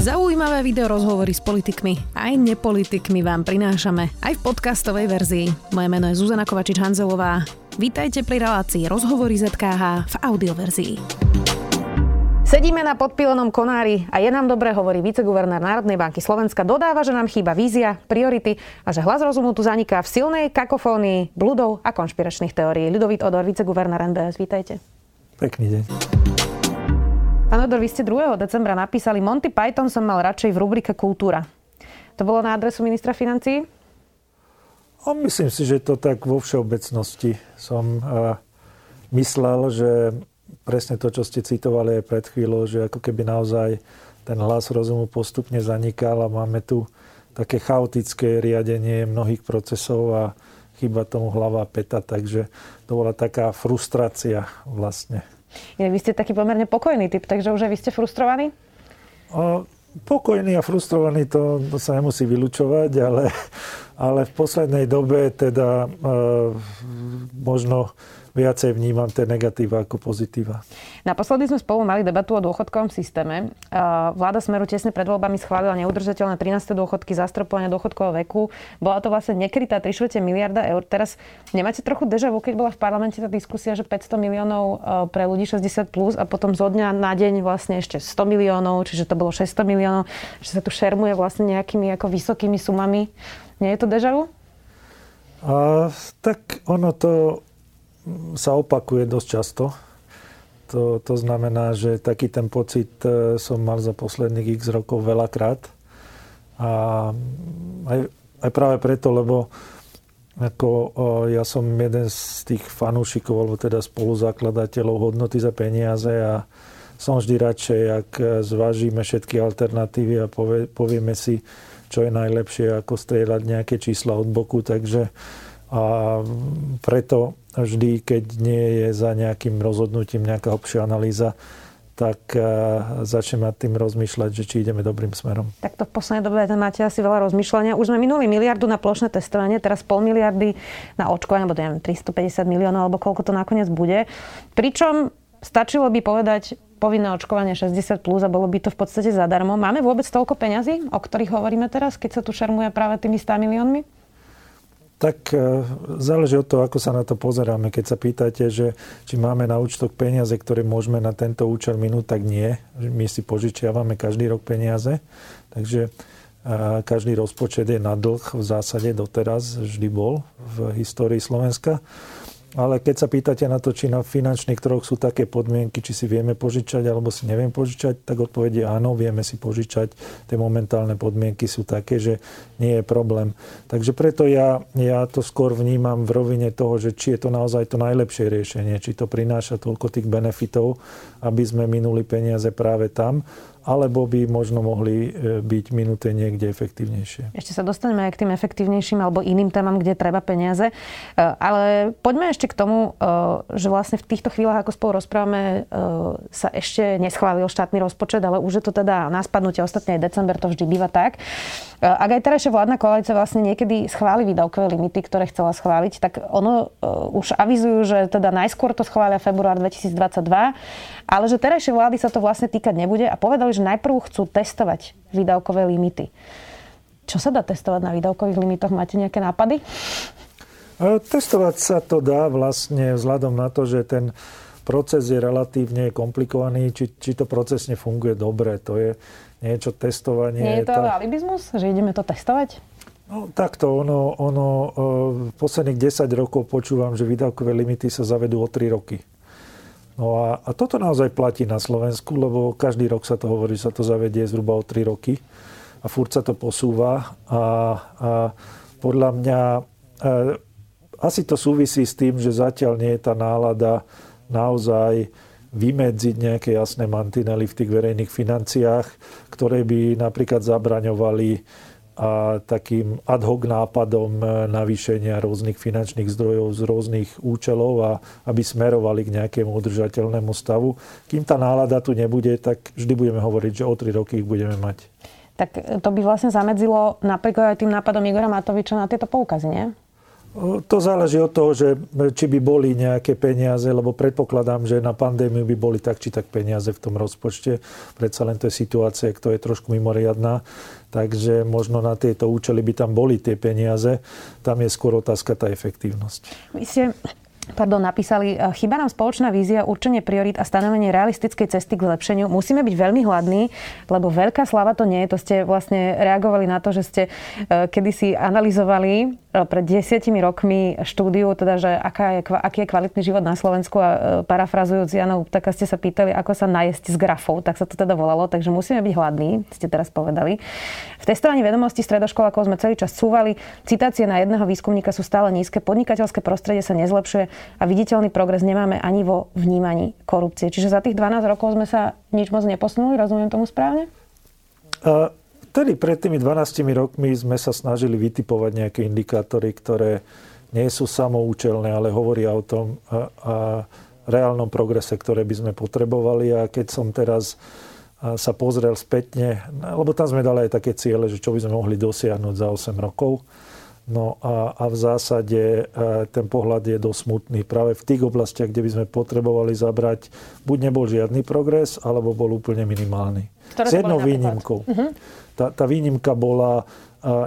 Zaujímavé video rozhovory s politikmi aj nepolitikmi vám prinášame aj v podcastovej verzii. Moje meno je Zuzana Kovačič-Hanzelová. Vítajte pri relácii Rozhovory ZKH v audioverzii. Sedíme na podpilenom konári a je nám dobre, hovorí viceguvernár Národnej banky Slovenska. Dodáva, že nám chýba vízia, priority a že hlas rozumu tu zaniká v silnej kakofónii bludov a konšpiračných teórií. Ľudovít Odor, viceguvernár NBS, vítajte. Pekný deň. Pán Odor, vy ste 2. decembra napísali Monty Python som mal radšej v rubrike Kultúra. To bolo na adresu ministra financí? A myslím si, že to tak vo všeobecnosti som uh, myslel, že presne to, čo ste citovali aj pred chvíľou, že ako keby naozaj ten hlas rozumu postupne zanikal a máme tu také chaotické riadenie mnohých procesov a chyba tomu hlava peta, takže to bola taká frustrácia vlastne. Vy ste taký pomerne pokojný typ, takže už aj vy ste frustrovaní? O, pokojný a frustrovaný to, to sa nemusí vylúčovať, ale, ale v poslednej dobe teda e, možno viacej vnímam tie negatíva ako pozitíva. Naposledy sme spolu mali debatu o dôchodkovom systéme. Vláda Smeru tesne pred voľbami schválila neudržateľné 13. dôchodky, zastropovanie dôchodkového veku. Bola to vlastne nekrytá 3 miliarda eur. Teraz nemáte trochu deja vu, keď bola v parlamente tá diskusia, že 500 miliónov e, pre ľudí 60 plus a potom zo dňa na deň vlastne ešte 100 miliónov, čiže to bolo 600 miliónov, že sa tu šermuje vlastne nejakými ako vysokými sumami. Nie je to deja vu? A, tak ono to sa opakuje dosť často. To, to znamená, že taký ten pocit e, som mal za posledných x rokov veľakrát. A aj, aj práve preto, lebo ako, ja som jeden z tých fanúšikov, alebo teda spoluzakladateľov hodnoty za peniaze a som vždy radšej, ak zvážime všetky alternatívy a povie, povieme si, čo je najlepšie, ako strieľať nejaké čísla od boku. Takže a preto vždy, keď nie je za nejakým rozhodnutím nejaká hlbšia analýza, tak e, začnem nad tým rozmýšľať, že či ideme dobrým smerom. Tak to v poslednej dobe máte asi veľa rozmýšľania. Už sme minuli miliardu na plošné testovanie, teraz pol miliardy na očkovanie, alebo neviem, 350 miliónov, alebo koľko to nakoniec bude. Pričom stačilo by povedať povinné očkovanie 60 plus a bolo by to v podstate zadarmo. Máme vôbec toľko peňazí, o ktorých hovoríme teraz, keď sa tu šarmuje práve tými 100 miliónmi? Tak e, záleží od toho, ako sa na to pozeráme. Keď sa pýtate, že či máme na účtoch peniaze, ktoré môžeme na tento účel minúť, tak nie. My si požičiavame každý rok peniaze. Takže e, každý rozpočet je na dlh v zásade doteraz vždy bol v histórii Slovenska. Ale keď sa pýtate na to, či na finančných trhoch sú také podmienky, či si vieme požičať alebo si neviem požičať, tak odpovedie áno, vieme si požičať. Tie momentálne podmienky sú také, že nie je problém. Takže preto ja, ja to skôr vnímam v rovine toho, že či je to naozaj to najlepšie riešenie, či to prináša toľko tých benefitov, aby sme minuli peniaze práve tam, alebo by možno mohli e, byť minuté niekde efektívnejšie. Ešte sa dostaneme aj k tým efektívnejším alebo iným témam, kde treba peniaze. E, ale poďme ešte k tomu, e, že vlastne v týchto chvíľach, ako spolu rozprávame, sa ešte neschválil štátny rozpočet, ale už je to teda na spadnutie, ostatne aj december to vždy býva tak. Ak aj terajšia vládna koalícia vlastne niekedy schváli výdavkové limity, ktoré chcela schváliť, tak ono už avizujú, že teda najskôr to schvália február 2022, ale že terajšie vlády sa to vlastne týkať nebude a povedali, že najprv chcú testovať výdavkové limity. Čo sa dá testovať na výdavkových limitoch? Máte nejaké nápady? Testovať sa to dá vlastne vzhľadom na to, že ten proces je relatívne komplikovaný, či, či to procesne funguje dobre. To je niečo testovanie. Nie je to tá... alibizmus, že ideme to testovať? No, takto, ono, ono, v posledných 10 rokov počúvam, že výdavkové limity sa zavedú o 3 roky. No a, a toto naozaj platí na Slovensku, lebo každý rok sa to hovorí, že sa to zavedie zhruba o 3 roky a furt sa to posúva. A, a podľa mňa e, asi to súvisí s tým, že zatiaľ nie je tá nálada naozaj vymedziť nejaké jasné mantinely v tých verejných financiách, ktoré by napríklad zabraňovali a takým ad hoc nápadom navýšenia rôznych finančných zdrojov z rôznych účelov a aby smerovali k nejakému udržateľnému stavu. Kým tá nálada tu nebude, tak vždy budeme hovoriť, že o tri roky ich budeme mať. Tak to by vlastne zamedzilo napríklad aj tým nápadom Igora Matoviča na tieto poukazy, nie? To záleží od toho, že či by boli nejaké peniaze, lebo predpokladám, že na pandémiu by boli tak či tak peniaze v tom rozpočte. Predsa len to je situácia, ktorá je trošku mimoriadná. Takže možno na tieto účely by tam boli tie peniaze. Tam je skôr otázka tá efektívnosť. Vy ste pardon, napísali, e, chýba nám spoločná vízia, určenie priorit a stanovenie realistickej cesty k zlepšeniu. Musíme byť veľmi hladní, lebo veľká slava to nie je. To ste vlastne reagovali na to, že ste e, kedysi analyzovali E, pred desiatimi rokmi štúdiu, teda, že aká je, aký je kvalitný život na Slovensku a parafrazujúc Jana Uptaka ste sa pýtali, ako sa najesť s grafou, tak sa to teda volalo, takže musíme byť hladní, ste teraz povedali. V testovaní vedomostí stredoškolákov sme celý čas cúvali, citácie na jedného výskumníka sú stále nízke, podnikateľské prostredie sa nezlepšuje a viditeľný progres nemáme ani vo vnímaní korupcie. Čiže za tých 12 rokov sme sa nič moc neposunuli, rozumiem tomu správne? Uh pred tými 12 rokmi sme sa snažili vytipovať nejaké indikátory, ktoré nie sú samoučelné, ale hovoria o tom a, a reálnom progrese, ktoré by sme potrebovali. A keď som teraz sa pozrel spätne, lebo tam sme dali aj také ciele, že čo by sme mohli dosiahnuť za 8 rokov. No a, a v zásade ten pohľad je dosť smutný. Práve v tých oblastiach, kde by sme potrebovali zabrať, buď nebol žiadny progres, alebo bol úplne minimálny. Ktoré S jednou výnimkou. Uh-huh tá, tá výnimka bola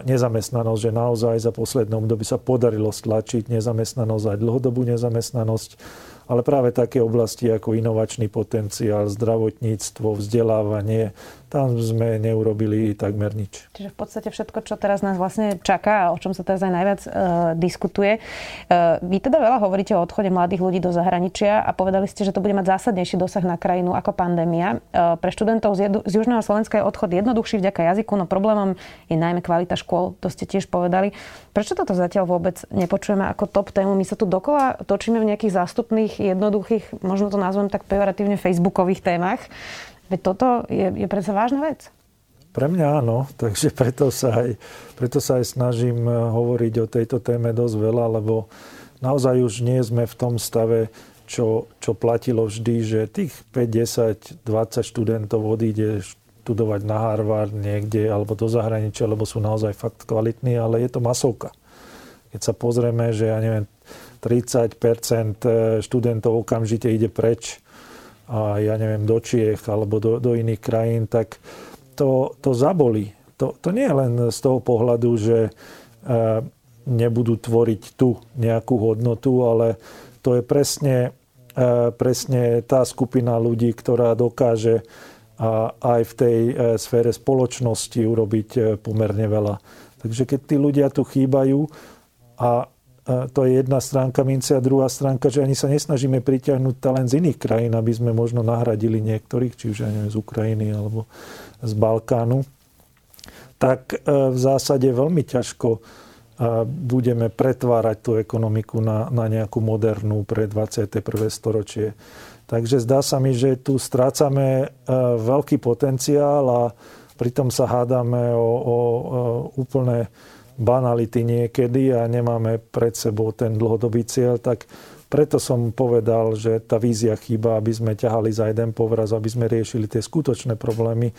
nezamestnanosť, že naozaj za poslednom období sa podarilo stlačiť nezamestnanosť aj dlhodobú nezamestnanosť ale práve také oblasti ako inovačný potenciál, zdravotníctvo, vzdelávanie, tam sme neurobili takmer nič. Čiže v podstate všetko, čo teraz nás vlastne čaká a o čom sa teraz aj najviac e, diskutuje. E, vy teda veľa hovoríte o odchode mladých ľudí do zahraničia a povedali ste, že to bude mať zásadnejší dosah na krajinu ako pandémia. E, pre študentov z, jedu, z Južného Slovenska je odchod jednoduchší vďaka jazyku, no problémom je najmä kvalita škôl, to ste tiež povedali. Prečo toto zatiaľ vôbec nepočujeme ako top tému? My sa tu dokola točíme v nejakých zástupných, jednoduchých, možno to nazvem tak pejoratívne, facebookových témach. Veď toto je, je predsa vážna vec. Pre mňa áno, takže preto sa, aj, preto sa aj snažím eh, hovoriť o tejto téme dosť veľa, lebo naozaj už nie sme v tom stave, čo, čo platilo vždy, že tých 5, 10, 20 študentov odíde študovať na Harvard niekde alebo do zahraničia, lebo sú naozaj fakt kvalitní, ale je to masovka. Keď sa pozrieme, že ja neviem, 30% študentov okamžite ide preč a ja neviem, do Čiech alebo do, do iných krajín, tak to, to zabolí. To, to nie je len z toho pohľadu, že e, nebudú tvoriť tu nejakú hodnotu, ale to je presne, e, presne tá skupina ľudí, ktorá dokáže a aj v tej e, sfére spoločnosti urobiť e, pomerne veľa. Takže keď tí ľudia tu chýbajú a to je jedna stránka mince a druhá stránka, že ani sa nesnažíme pritiahnuť talent z iných krajín, aby sme možno nahradili niektorých, či už aj z Ukrajiny alebo z Balkánu, tak e, v zásade veľmi ťažko budeme pretvárať tú ekonomiku na, na nejakú modernú pre 21. storočie. Takže zdá sa mi, že tu strácame e, veľký potenciál a pritom sa hádame o, o, o úplné banality niekedy a nemáme pred sebou ten dlhodobý cieľ, tak preto som povedal, že tá vízia chýba, aby sme ťahali za jeden povraz, aby sme riešili tie skutočné problémy,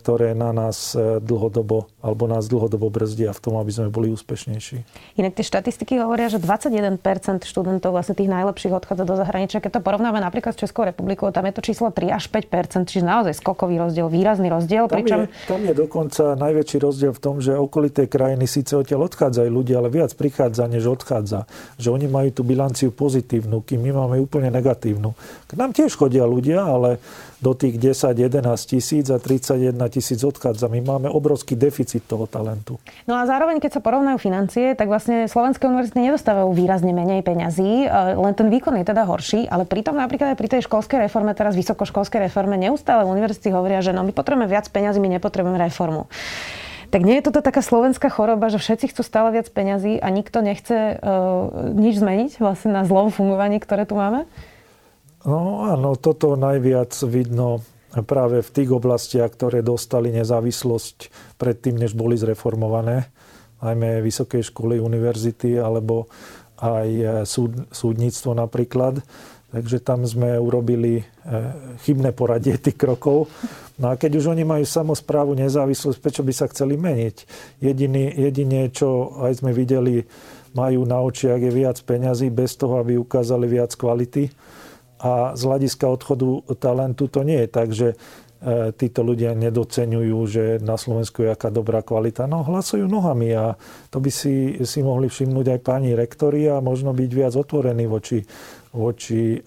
ktoré na nás e, dlhodobo, alebo nás dlhodobo brzdia v tom, aby sme boli úspešnejší. Inak tie štatistiky hovoria, že 21% študentov vlastne tých najlepších odchádza do zahraničia. Keď to porovnáme napríklad s Českou republikou, tam je to číslo 3 až 5%, čiže naozaj skokový rozdiel, výrazný rozdiel. Tam, pričom... je, tam je dokonca najväčší rozdiel v tom, že okolité krajiny síce odtiaľ odchádzajú ľudia, ale viac prichádza, než odchádza. Že oni majú tú bilanciu pozitívnu pozitívnu, kým my máme úplne negatívnu. K nám tiež chodia ľudia, ale do tých 10-11 tisíc a 31 tisíc odchádza. My máme obrovský deficit toho talentu. No a zároveň, keď sa porovnajú financie, tak vlastne slovenské univerzity nedostávajú výrazne menej peňazí, e, len ten výkon je teda horší, ale pritom napríklad aj pri tej školskej reforme, teraz vysokoškolskej reforme, neustále univerzity hovoria, že no my potrebujeme viac peňazí, my nepotrebujeme reformu. Tak nie je toto taká slovenská choroba, že všetci chcú stále viac peňazí a nikto nechce uh, nič zmeniť vlastne na zlom fungovaní, ktoré tu máme? No áno, toto najviac vidno práve v tých oblastiach, ktoré dostali nezávislosť predtým, než boli zreformované, najmä vysoké školy, univerzity alebo aj e, súd, súdnictvo napríklad. Takže tam sme urobili e, chybné poradie tých krokov. No a keď už oni majú samozprávu, nezávislosť, prečo by sa chceli meniť? Jediný, jedine, čo aj sme videli majú na očiach je viac peňazí bez toho, aby ukázali viac kvality. A z hľadiska odchodu talentu to nie je tak, že e, títo ľudia nedocenujú, že na Slovensku je aká dobrá kvalita. No hlasujú nohami a to by si, si mohli všimnúť aj páni rektori a možno byť viac otvorení voči, voči e,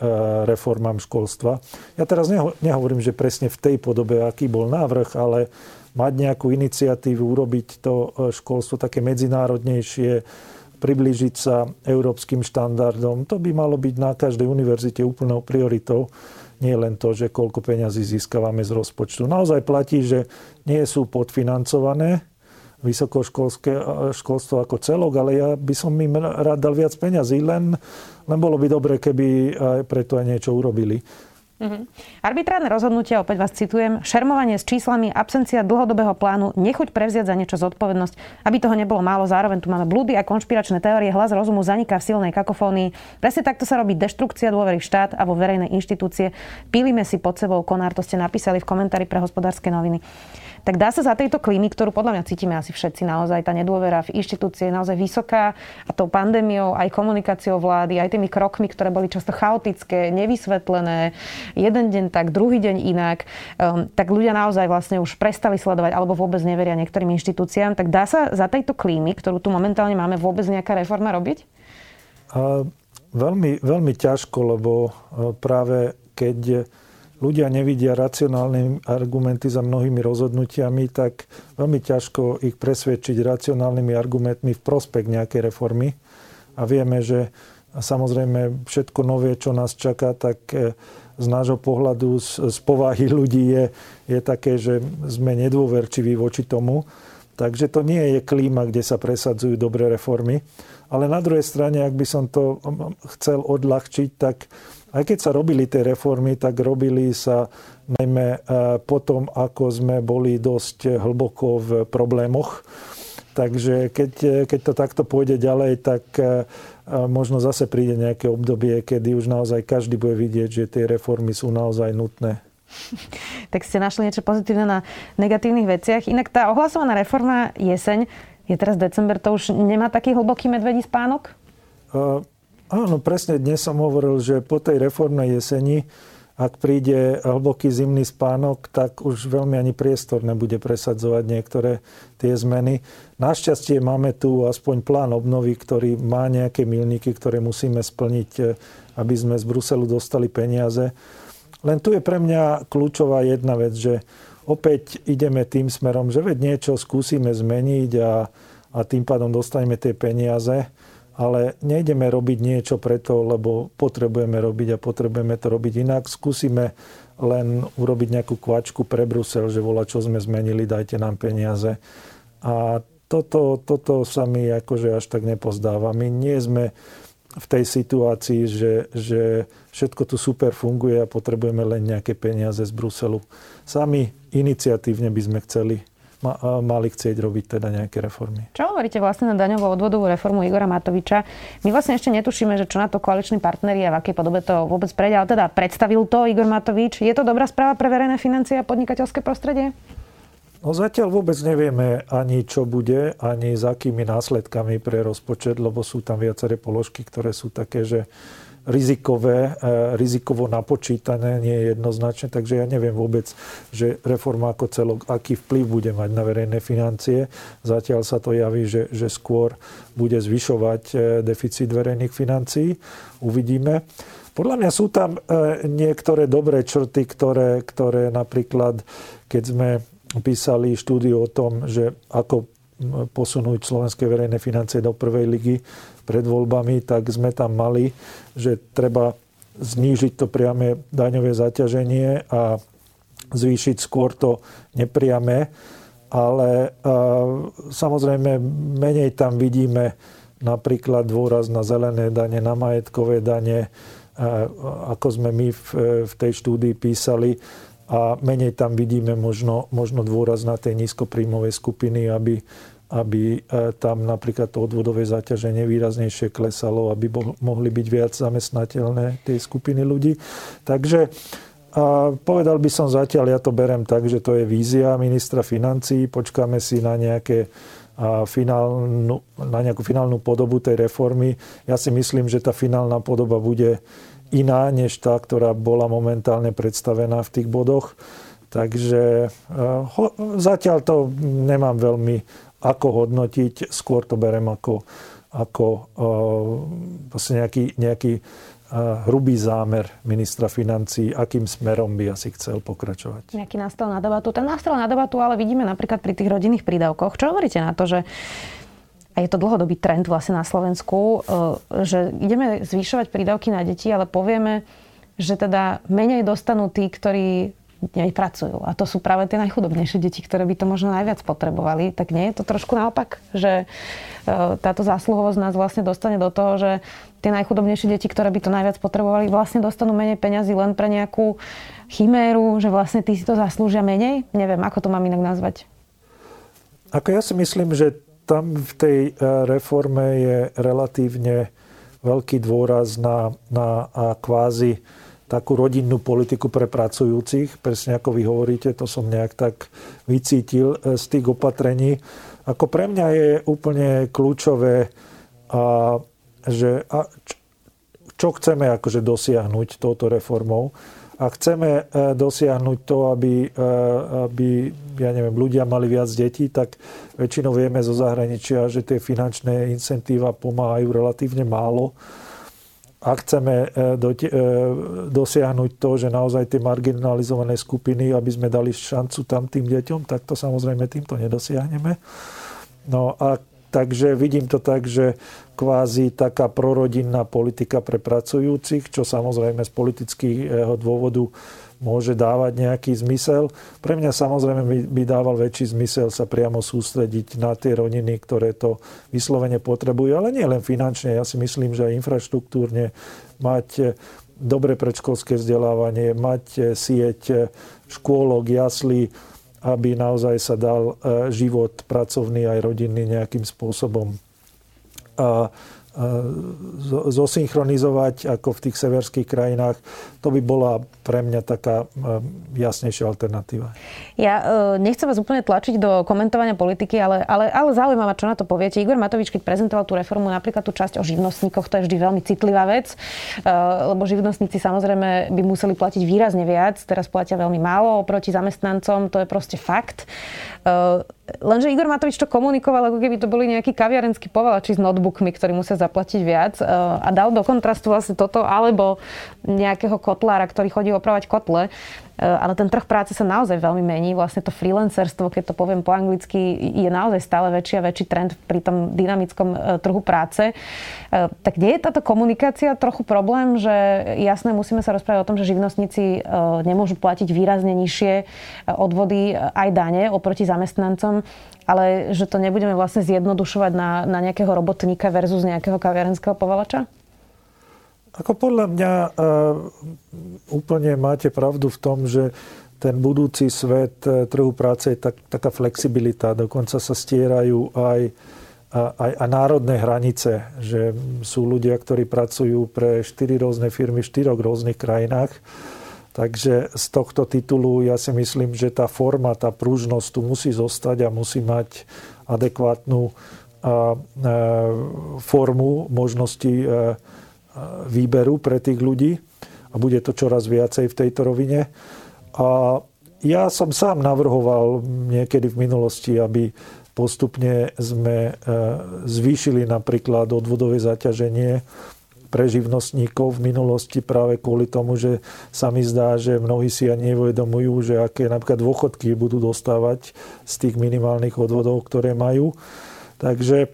reformám školstva. Ja teraz nehovorím, že presne v tej podobe, aký bol návrh, ale mať nejakú iniciatívu, urobiť to e, školstvo také medzinárodnejšie, priblížiť sa európskym štandardom. To by malo byť na každej univerzite úplnou prioritou. Nie len to, že koľko peňazí získavame z rozpočtu. Naozaj platí, že nie sú podfinancované vysokoškolské školstvo ako celok, ale ja by som im rád dal viac peňazí, len, len bolo by dobre, keby aj preto aj niečo urobili. Uh-huh. Arbitrárne rozhodnutia, opäť vás citujem, šermovanie s číslami, absencia dlhodobého plánu, nechuť prevziať za niečo zodpovednosť, aby toho nebolo málo, zároveň tu máme blúdy a konšpiračné teórie, hlas rozumu zaniká v silnej kakofónii. Presne takto sa robí deštrukcia dôvery v štát a vo verejné inštitúcie. Pílime si pod sebou konár, to ste napísali v komentári pre hospodárske noviny tak dá sa za tejto klímy, ktorú podľa mňa cítime asi všetci naozaj, tá nedôvera v inštitúcie je naozaj vysoká a tou pandémiou, aj komunikáciou vlády, aj tými krokmi, ktoré boli často chaotické, nevysvetlené, jeden deň tak, druhý deň inak, um, tak ľudia naozaj vlastne už prestali sledovať alebo vôbec neveria niektorým inštitúciám. Tak dá sa za tejto klímy, ktorú tu momentálne máme, vôbec nejaká reforma robiť? A veľmi, veľmi ťažko, lebo e, práve keď ľudia nevidia racionálne argumenty za mnohými rozhodnutiami, tak veľmi ťažko ich presvedčiť racionálnymi argumentmi v prospech nejakej reformy. A vieme, že samozrejme všetko nové, čo nás čaká, tak e, z nášho pohľadu, z, z povahy ľudí je, je také, že sme nedôverčiví voči tomu. Takže to nie je klíma, kde sa presadzujú dobré reformy. Ale na druhej strane, ak by som to chcel odľahčiť, tak aj keď sa robili tie reformy, tak robili sa najmä e, potom, ako sme boli dosť hlboko v problémoch. Takže keď, e, keď to takto pôjde ďalej, tak e, možno zase príde nejaké obdobie, kedy už naozaj každý bude vidieť, že tie reformy sú naozaj nutné. Tak ste našli niečo pozitívne na negatívnych veciach. Inak tá ohlasovaná reforma jeseň, je teraz december, to už nemá taký hlboký medvedí spánok? Uh, Áno, presne dnes som hovoril, že po tej reformnej jeseni, ak príde hlboký zimný spánok, tak už veľmi ani priestor nebude presadzovať niektoré tie zmeny. Našťastie máme tu aspoň plán obnovy, ktorý má nejaké milníky, ktoré musíme splniť, eh, aby sme z Bruselu dostali peniaze. Len tu je pre mňa kľúčová jedna vec, že opäť ideme tým smerom, že veď niečo skúsime zmeniť a, a tým pádom dostaneme tie peniaze ale nejdeme robiť niečo preto, lebo potrebujeme robiť a potrebujeme to robiť inak. Skúsime len urobiť nejakú kvačku pre Brusel, že volá, čo sme zmenili, dajte nám peniaze. A toto, toto sa mi akože až tak nepozdáva. My nie sme v tej situácii, že, že všetko tu super funguje a potrebujeme len nejaké peniaze z Bruselu. Sami iniciatívne by sme chceli mali chcieť robiť teda nejaké reformy. Čo hovoríte vlastne na daňovú odvodovú reformu Igora Matoviča? My vlastne ešte netušíme, že čo na to koaliční partneri a v akej podobe to vôbec prejde, ale teda predstavil to Igor Matovič. Je to dobrá správa pre verejné financie a podnikateľské prostredie? No zatiaľ vôbec nevieme ani čo bude, ani s akými následkami pre rozpočet, lebo sú tam viaceré položky, ktoré sú také, že rizikové, e, rizikovo napočítané, nie je jednoznačne, takže ja neviem vôbec, že reforma ako celok, aký vplyv bude mať na verejné financie. Zatiaľ sa to javí, že, že skôr bude zvyšovať e, deficit verejných financií. Uvidíme. Podľa mňa sú tam e, niektoré dobré črty, ktoré, ktoré napríklad, keď sme písali štúdiu o tom, že ako posunúť slovenské verejné financie do prvej ligy, pred voľbami, tak sme tam mali, že treba znížiť to priame daňové zaťaženie a zvýšiť skôr to nepriame. Ale samozrejme menej tam vidíme napríklad dôraz na zelené dane, na majetkové dane, ako sme my v, v tej štúdii písali. A menej tam vidíme možno, možno dôraz na tej nízkopríjmovej skupiny, aby aby e, tam napríklad to odvodové zaťaženie výraznejšie klesalo, aby mohli byť viac zamestnateľné tie skupiny ľudí. Takže a povedal by som zatiaľ, ja to berem tak, že to je vízia ministra financí, počkáme si na nejaké finálnu, na nejakú finálnu podobu tej reformy. Ja si myslím, že tá finálna podoba bude iná, než tá, ktorá bola momentálne predstavená v tých bodoch. Takže ho, zatiaľ to nemám veľmi ako hodnotiť, skôr to berem ako, ako vlastne nejaký, nejaký hrubý zámer ministra financí, akým smerom by asi chcel pokračovať. Nejaký nástrel na debatu. Ten nástrel na debatu ale vidíme napríklad pri tých rodinných prídavkoch. Čo hovoríte na to, že a je to dlhodobý trend vlastne na Slovensku, e, že ideme zvyšovať prídavky na deti, ale povieme, že teda menej dostanú tí, ktorí pracujú. A to sú práve tie najchudobnejšie deti, ktoré by to možno najviac potrebovali. Tak nie je to trošku naopak, že e, táto zásluhovosť nás vlastne dostane do toho, že tie najchudobnejšie deti, ktoré by to najviac potrebovali, vlastne dostanú menej peňazí len pre nejakú chiméru, že vlastne tí si to zaslúžia menej? Neviem, ako to mám inak nazvať. Ako ja si myslím, že tam v tej e, reforme je relatívne veľký dôraz na, na kvázi takú rodinnú politiku pre pracujúcich. Presne ako vy hovoríte, to som nejak tak vycítil e, z tých opatrení. Ako pre mňa je úplne kľúčové a že a čo chceme akože dosiahnuť touto reformou. A chceme e, dosiahnuť to, aby, e, aby ja neviem, ľudia mali viac detí, tak väčšinou vieme zo zahraničia, že tie finančné incentíva pomáhajú relatívne málo. A chceme e, dosiahnuť to, že naozaj tie marginalizované skupiny, aby sme dali šancu tam tým deťom, tak to samozrejme týmto nedosiahneme. No a Takže vidím to tak, že kvázi taká prorodinná politika pre pracujúcich, čo samozrejme z politického dôvodu môže dávať nejaký zmysel. Pre mňa samozrejme by, by dával väčší zmysel sa priamo sústrediť na tie rodiny, ktoré to vyslovene potrebujú, ale nie len finančne. Ja si myslím, že aj infraštruktúrne mať dobre predškolské vzdelávanie, mať sieť škôlok, jaslí, aby naozaj sa dal život pracovný aj rodinný nejakým spôsobom zosynchronizovať ako v tých severských krajinách, to by bola pre mňa taká jasnejšia alternatíva. Ja e, nechcem vás úplne tlačiť do komentovania politiky, ale, ale, ale zaujímavá, čo na to poviete. Igor Matovič, keď prezentoval tú reformu, napríklad tú časť o živnostníkoch, to je vždy veľmi citlivá vec, e, lebo živnostníci samozrejme by museli platiť výrazne viac, teraz platia veľmi málo oproti zamestnancom, to je proste fakt. E, Lenže Igor Matovič to komunikoval, ako keby to boli nejakí kaviarenskí povalači s notebookmi, ktorí musia zaplatiť viac e, a dal do kontrastu vlastne toto, alebo nejakého kotlára, ktorý chodí opravať kotle. E, ale ten trh práce sa naozaj veľmi mení. Vlastne to freelancerstvo, keď to poviem po anglicky, je naozaj stále väčší a väčší trend pri tom dynamickom e, trhu práce. E, tak nie je táto komunikácia trochu problém, že jasné, musíme sa rozprávať o tom, že živnostníci nemôžu platiť výrazne nižšie odvody aj dane oproti zamestnancom, ale že to nebudeme vlastne zjednodušovať na, na nejakého robotníka versus nejakého kaviarenského povalača? Ako podľa mňa uh, úplne máte pravdu v tom, že ten budúci svet uh, trhu práce je tak, taká flexibilita. Dokonca sa stierajú aj, aj, aj národné hranice, že sú ľudia, ktorí pracujú pre štyri rôzne firmy v štyroch rôznych krajinách. Takže z tohto titulu ja si myslím, že tá forma, tá prúžnosť tu musí zostať a musí mať adekvátnu uh, formu možnosti výberu pre tých ľudí a bude to čoraz viacej v tejto rovine. A ja som sám navrhoval niekedy v minulosti, aby postupne sme e, zvýšili napríklad odvodové zaťaženie pre živnostníkov v minulosti práve kvôli tomu, že sa mi zdá, že mnohí si ani nevedomujú, že aké napríklad dôchodky budú dostávať z tých minimálnych odvodov, ktoré majú. Takže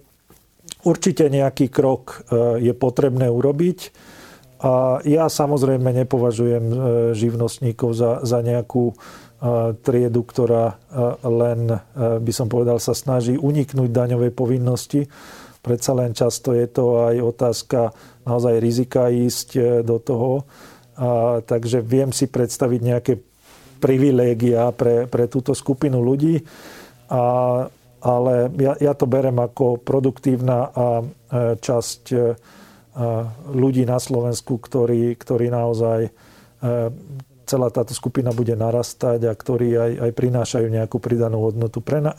Určite nejaký krok e, je potrebné urobiť. A ja samozrejme nepovažujem e, živnostníkov za, za nejakú e, triedu, ktorá len, by som povedal, sa snaží uniknúť daňovej povinnosti. Predsa len často je to aj otázka naozaj rizika ísť do toho. A, takže viem si predstaviť nejaké privilégia pre, pre túto skupinu ľudí. A ale ja, ja to berem ako produktívna a e, časť e, ľudí na Slovensku, ktorí, ktorí naozaj e, celá táto skupina bude narastať a ktorí aj, aj prinášajú nejakú pridanú hodnotu. Pre, na,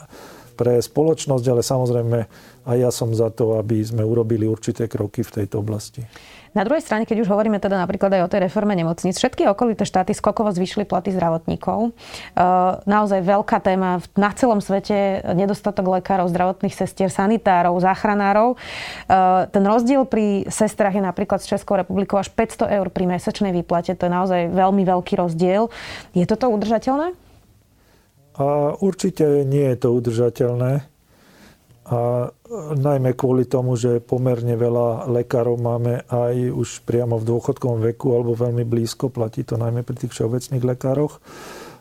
pre spoločnosť, ale samozrejme aj ja som za to, aby sme urobili určité kroky v tejto oblasti. Na druhej strane, keď už hovoríme teda napríklad aj o tej reforme nemocníc, všetky okolité štáty skokovo zvýšili platy zdravotníkov. E, naozaj veľká téma na celom svete nedostatok lekárov, zdravotných sestier, sanitárov, záchranárov. E, ten rozdiel pri sestrach je napríklad s Českou republikou až 500 eur pri mesačnej výplate. To je naozaj veľmi veľký rozdiel. Je toto udržateľné? A určite nie je to udržateľné. A najmä kvôli tomu, že pomerne veľa lekárov máme aj už priamo v dôchodkovom veku alebo veľmi blízko, platí to najmä pri tých všeobecných lekároch.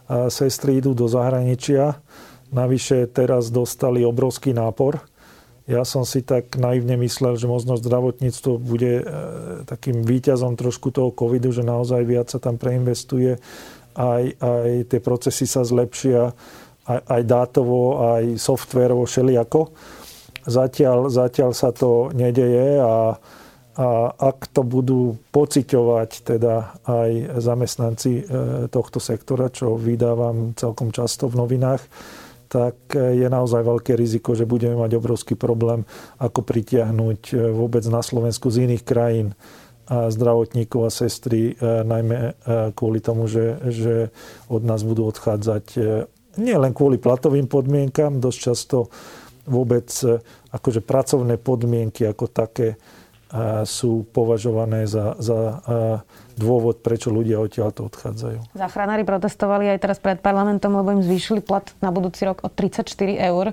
A sestry idú do zahraničia, navyše teraz dostali obrovský nápor. Ja som si tak naivne myslel, že možno zdravotníctvo bude e, takým výťazom trošku toho covidu, že naozaj viac sa tam preinvestuje, aj, aj tie procesy sa zlepšia, aj, aj dátovo, aj softvérovo, všelijako. Zatiaľ, zatiaľ sa to nedeje a, a ak to budú pociťovať teda aj zamestnanci e, tohto sektora, čo vydávam celkom často v novinách, tak e, je naozaj veľké riziko, že budeme mať obrovský problém, ako pritiahnuť e, vôbec na Slovensku z iných krajín zdravotníkov a sestry, najmä kvôli tomu, že, že od nás budú odchádzať nie len kvôli platovým podmienkam, dosť často vôbec e, akože pracovné podmienky ako také e, sú považované za, za e, dôvod, prečo ľudia odtiaľ to odchádzajú. Záchranári protestovali aj teraz pred parlamentom, lebo im zvýšili plat na budúci rok o 34 eur.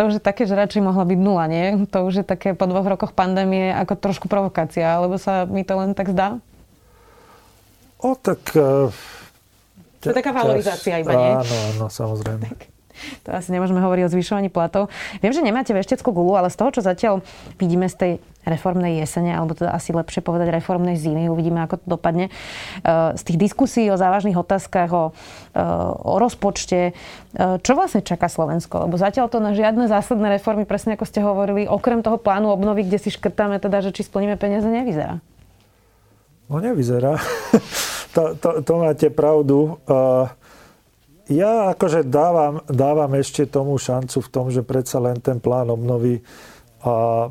To už je také, že radšej mohla byť nula, nie? To už je také po dvoch rokoch pandémie ako trošku provokácia, alebo sa mi to len tak zdá? O, tak... to je taká valorizácia iba, nie? Áno, áno, samozrejme. Tak. To asi nemôžeme hovoriť o zvyšovaní platov. Viem, že nemáte vešteckú gulu, ale z toho, čo zatiaľ vidíme z tej reformnej jesene, alebo teda asi lepšie povedať reformnej zimy, uvidíme, ako to dopadne. E, z tých diskusí o závažných otázkach, o, e, o rozpočte, e, čo vlastne čaká Slovensko? Lebo zatiaľ to na žiadne zásadné reformy, presne ako ste hovorili, okrem toho plánu obnovy, kde si škrtáme teda, že či splníme peniaze, nevyzerá. No nevyzerá. to, to, to máte pravdu. Uh ja akože dávam, dávam ešte tomu šancu v tom, že predsa len ten plán obnovy a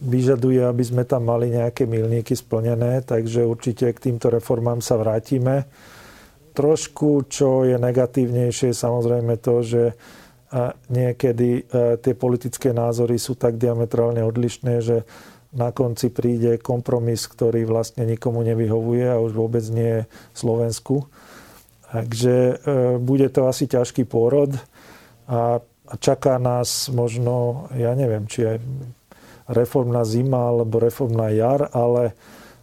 vyžaduje, aby sme tam mali nejaké milníky splnené, takže určite k týmto reformám sa vrátime. Trošku, čo je negatívnejšie, samozrejme to, že niekedy tie politické názory sú tak diametrálne odlišné, že na konci príde kompromis, ktorý vlastne nikomu nevyhovuje a už vôbec nie je Slovensku. Takže e, bude to asi ťažký pôrod a čaká nás možno, ja neviem, či aj reformná zima alebo reformná jar, ale,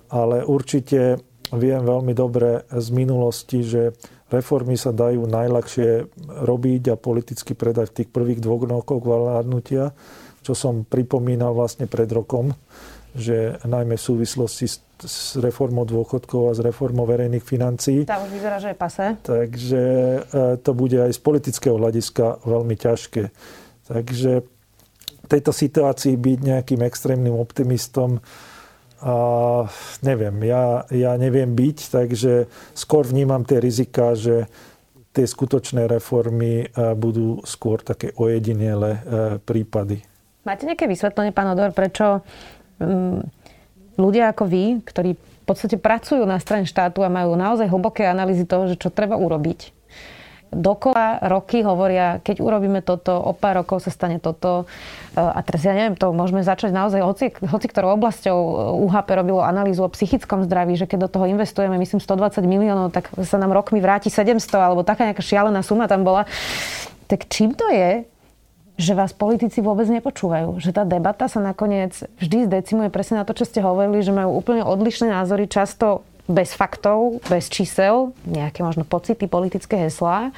ale určite viem veľmi dobre z minulosti, že reformy sa dajú najľahšie robiť a politicky predať v tých prvých dvoch rokoch vládnutia, čo som pripomínal vlastne pred rokom, že najmä v súvislosti s s reformou dôchodkov a s reformou verejných financií. Tá už vyzerá, že je pase. Takže e, to bude aj z politického hľadiska veľmi ťažké. Takže v tejto situácii byť nejakým extrémnym optimistom a neviem, ja, ja neviem byť, takže skôr vnímam tie rizika, že tie skutočné reformy e, budú skôr také ojedinele prípady. Máte nejaké vysvetlenie, pán Odor, prečo ľudia ako vy, ktorí v podstate pracujú na strane štátu a majú naozaj hlboké analýzy toho, že čo treba urobiť. Dokola roky hovoria, keď urobíme toto, o pár rokov sa stane toto. E, a teraz ja neviem, to môžeme začať naozaj hoci, hoci ktorou oblasťou UHP robilo analýzu o psychickom zdraví, že keď do toho investujeme, myslím, 120 miliónov, tak sa nám rokmi vráti 700, alebo taká nejaká šialená suma tam bola. Tak čím to je, že vás politici vôbec nepočúvajú. Že tá debata sa nakoniec vždy zdecimuje presne na to, čo ste hovorili, že majú úplne odlišné názory, často bez faktov, bez čísel, nejaké možno pocity, politické heslá.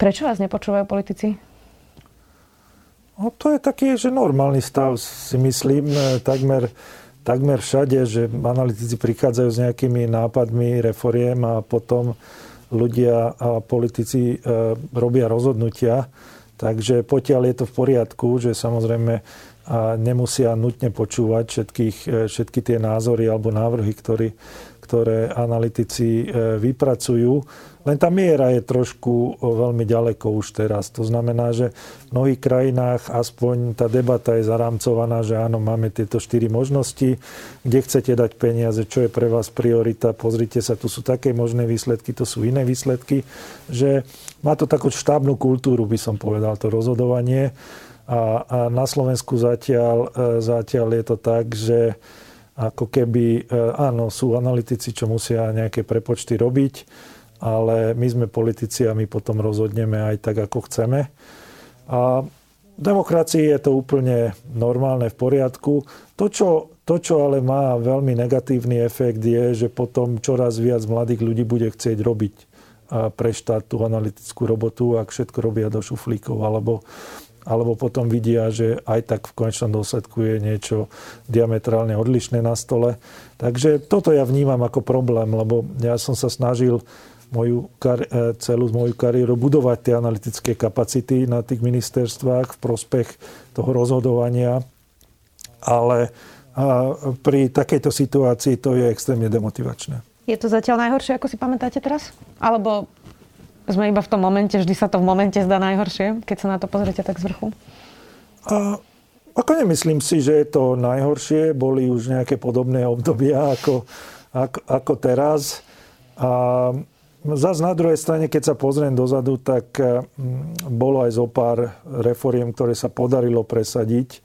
Prečo vás nepočúvajú politici? No, to je taký, že normálny stav, si myslím, e, takmer, takmer všade, že analytici prichádzajú s nejakými nápadmi reforiem a potom ľudia a politici e, robia rozhodnutia Takže potiaľ je to v poriadku, že samozrejme a nemusia nutne počúvať všetkých, e, všetky tie názory alebo návrhy, ktorý, ktoré analytici vypracujú len tá miera je trošku veľmi ďaleko už teraz. To znamená, že v mnohých krajinách aspoň tá debata je zarámcovaná, že áno, máme tieto štyri možnosti, kde chcete dať peniaze, čo je pre vás priorita, pozrite sa, tu sú také možné výsledky, to sú iné výsledky, že má to takú štábnu kultúru, by som povedal, to rozhodovanie. A, a na Slovensku zatiaľ, e, zatiaľ je to tak, že ako keby, e, áno, sú analytici, čo musia nejaké prepočty robiť, ale my sme politici a my potom rozhodneme aj tak, ako chceme. A v demokracii je to úplne normálne, v poriadku. To čo, to, čo ale má veľmi negatívny efekt, je, že potom čoraz viac mladých ľudí bude chcieť robiť pre štát tú analytickú robotu, ak všetko robia do šuflíkov, alebo, alebo potom vidia, že aj tak v konečnom dôsledku je niečo diametrálne odlišné na stole. Takže toto ja vnímam ako problém, lebo ja som sa snažil moju kar- e, celú moju kariéru budovať tie analytické kapacity na tých ministerstvách v prospech toho rozhodovania. Ale pri takejto situácii to je extrémne demotivačné. Je to zatiaľ najhoršie, ako si pamätáte teraz? Alebo sme iba v tom momente, vždy sa to v momente zdá najhoršie, keď sa na to pozriete tak z vrchu? A, ako nemyslím si, že je to najhoršie. Boli už nejaké podobné obdobia ako, ako, ako teraz. A Zas na druhej strane, keď sa pozriem dozadu, tak mm, bolo aj zo pár reforiem, ktoré sa podarilo presadiť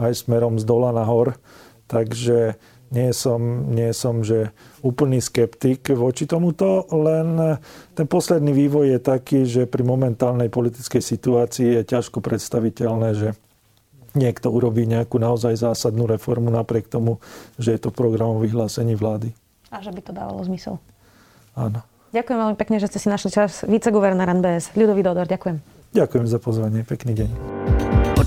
aj smerom z dola nahor. Takže nie som, nie som že úplný skeptik voči tomuto, len ten posledný vývoj je taký, že pri momentálnej politickej situácii je ťažko predstaviteľné, že niekto urobí nejakú naozaj zásadnú reformu napriek tomu, že je to program vyhlásení vlády. A že by to dávalo zmysel. Áno. Ďakujem veľmi pekne, že ste si našli čas. Viceguvernér NBS, Ľudový Dodor, ďakujem. Ďakujem za pozvanie, pekný deň.